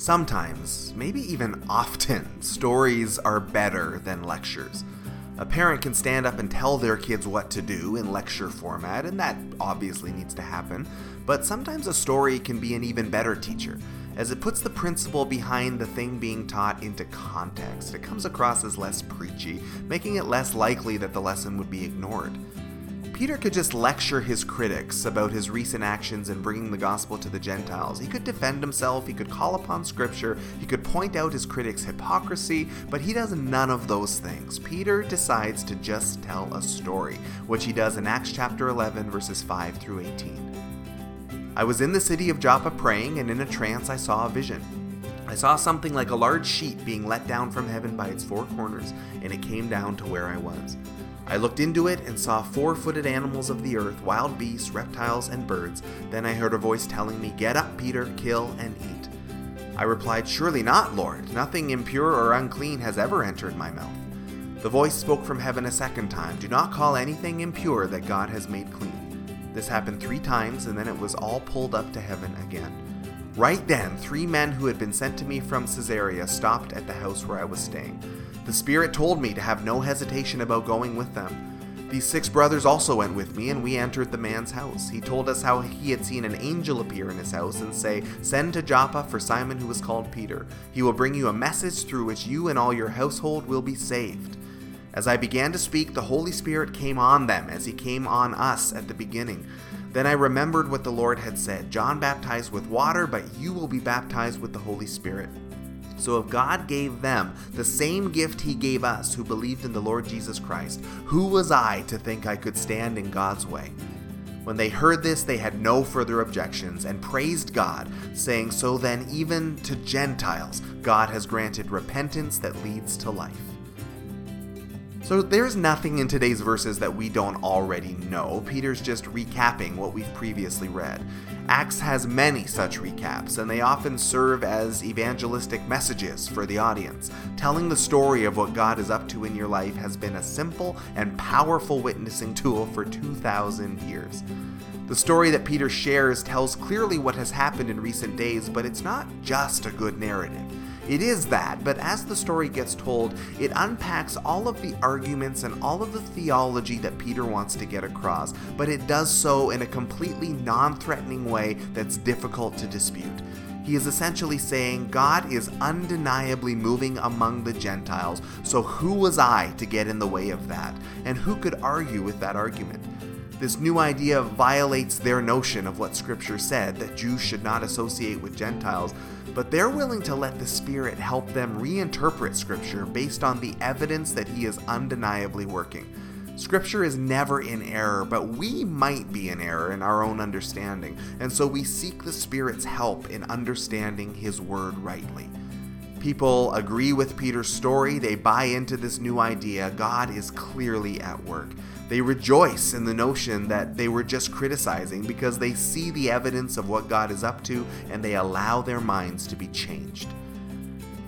Sometimes, maybe even often, stories are better than lectures. A parent can stand up and tell their kids what to do in lecture format, and that obviously needs to happen. But sometimes a story can be an even better teacher, as it puts the principle behind the thing being taught into context. It comes across as less preachy, making it less likely that the lesson would be ignored. Peter could just lecture his critics about his recent actions in bringing the gospel to the Gentiles. He could defend himself, he could call upon scripture, he could point out his critics' hypocrisy, but he does none of those things. Peter decides to just tell a story, which he does in Acts chapter 11, verses 5 through 18. I was in the city of Joppa praying, and in a trance I saw a vision. I saw something like a large sheet being let down from heaven by its four corners, and it came down to where I was. I looked into it and saw four footed animals of the earth, wild beasts, reptiles, and birds. Then I heard a voice telling me, Get up, Peter, kill and eat. I replied, Surely not, Lord. Nothing impure or unclean has ever entered my mouth. The voice spoke from heaven a second time Do not call anything impure that God has made clean. This happened three times, and then it was all pulled up to heaven again. Right then, three men who had been sent to me from Caesarea stopped at the house where I was staying. The Spirit told me to have no hesitation about going with them. These six brothers also went with me, and we entered the man's house. He told us how he had seen an angel appear in his house and say, Send to Joppa for Simon who is called Peter. He will bring you a message through which you and all your household will be saved. As I began to speak, the Holy Spirit came on them as he came on us at the beginning. Then I remembered what the Lord had said John baptized with water, but you will be baptized with the Holy Spirit. So if God gave them the same gift he gave us who believed in the Lord Jesus Christ, who was I to think I could stand in God's way? When they heard this, they had no further objections and praised God, saying, So then, even to Gentiles, God has granted repentance that leads to life. So there's nothing in today's verses that we don't already know. Peter's just recapping what we've previously read. Acts has many such recaps, and they often serve as evangelistic messages for the audience. Telling the story of what God is up to in your life has been a simple and powerful witnessing tool for 2,000 years. The story that Peter shares tells clearly what has happened in recent days, but it's not just a good narrative. It is that, but as the story gets told, it unpacks all of the arguments and all of the theology that Peter wants to get across, but it does so in a completely non threatening way that's difficult to dispute. He is essentially saying God is undeniably moving among the Gentiles, so who was I to get in the way of that? And who could argue with that argument? This new idea violates their notion of what Scripture said that Jews should not associate with Gentiles, but they're willing to let the Spirit help them reinterpret Scripture based on the evidence that He is undeniably working. Scripture is never in error, but we might be in error in our own understanding, and so we seek the Spirit's help in understanding His Word rightly. People agree with Peter's story, they buy into this new idea God is clearly at work. They rejoice in the notion that they were just criticizing because they see the evidence of what God is up to and they allow their minds to be changed.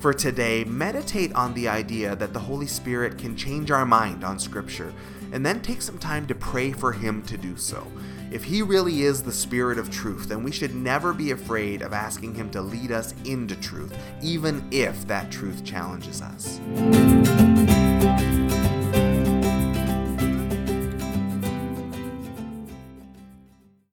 For today, meditate on the idea that the Holy Spirit can change our mind on Scripture, and then take some time to pray for Him to do so. If He really is the Spirit of truth, then we should never be afraid of asking Him to lead us into truth, even if that truth challenges us.